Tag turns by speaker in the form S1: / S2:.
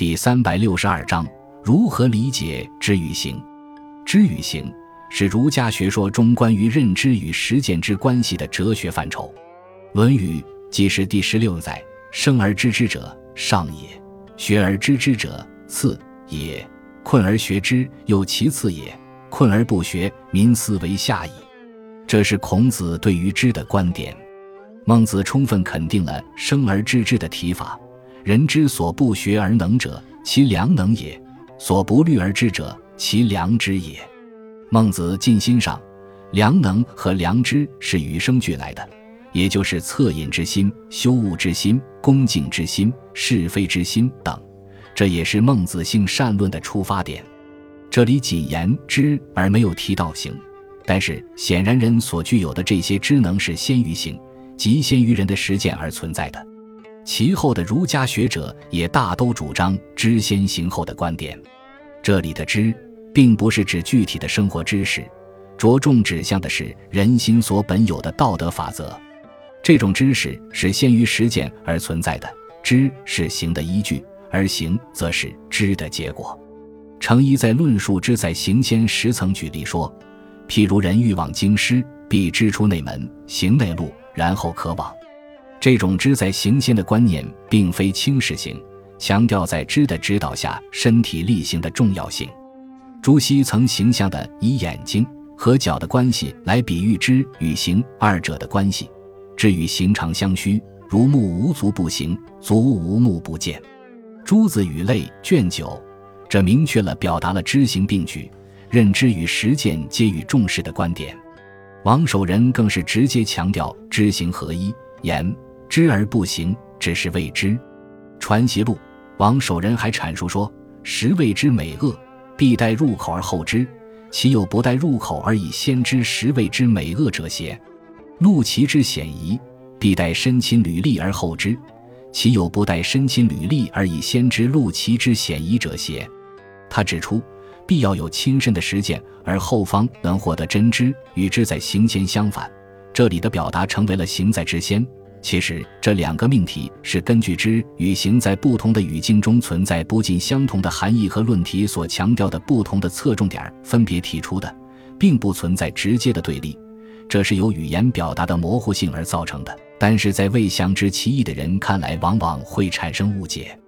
S1: 第三百六十二章：如何理解知与行？知与行是儒家学说中关于认知与实践之关系的哲学范畴。《论语》记是第十六载：“生而知之者，上也；学而知之者，次也；困而学之，又其次也；困而不学，民思为下矣。”这是孔子对于知的观点。孟子充分肯定了“生而知之”的提法。人之所不学而能者，其良能也；所不虑而知者，其良知也。孟子尽心上，良能和良知是与生俱来的，也就是恻隐之心、羞恶之心、恭敬之心、是非之心等。这也是孟子性善论的出发点。这里仅言知而没有提到行，但是显然人所具有的这些知能是先于行，即先于人的实践而存在的。其后的儒家学者也大都主张知先行后的观点。这里的知，并不是指具体的生活知识，着重指向的是人心所本有的道德法则。这种知识是先于实践而存在的，知是行的依据，而行则是知的结果。程颐在论述知在行先时曾举例说：譬如人欲往京师，必知出内门，行内路，然后可往。这种知在行先的观念，并非轻视行，强调在知的指导下身体力行的重要性。朱熹曾形象地以眼睛和脚的关系来比喻知与行二者的关系。知与行常相虚，如目无足不行，足无目不见。朱子语类卷九，这明确了表达了知行并举、认知与实践皆予重视的观点。王守仁更是直接强调知行合一，言。知而不行，只是未知。传习录，王守仁还阐述说：“实未知美恶，必待入口而后知。岂有不待入口而以先知实未知美恶者邪？陆其之险夷，必待身亲履历而后知。岂有不待身亲履历而以先知陆其之险夷者邪？”他指出，必要有亲身的实践，而后方能获得真知，与之在行前相反。这里的表达成为了行在之先。其实这两个命题是根据之与行在不同的语境中存在不尽相同的含义和论题所强调的不同的侧重点分别提出的，并不存在直接的对立，这是由语言表达的模糊性而造成的。但是在未详知其意的人看来，往往会产生误解。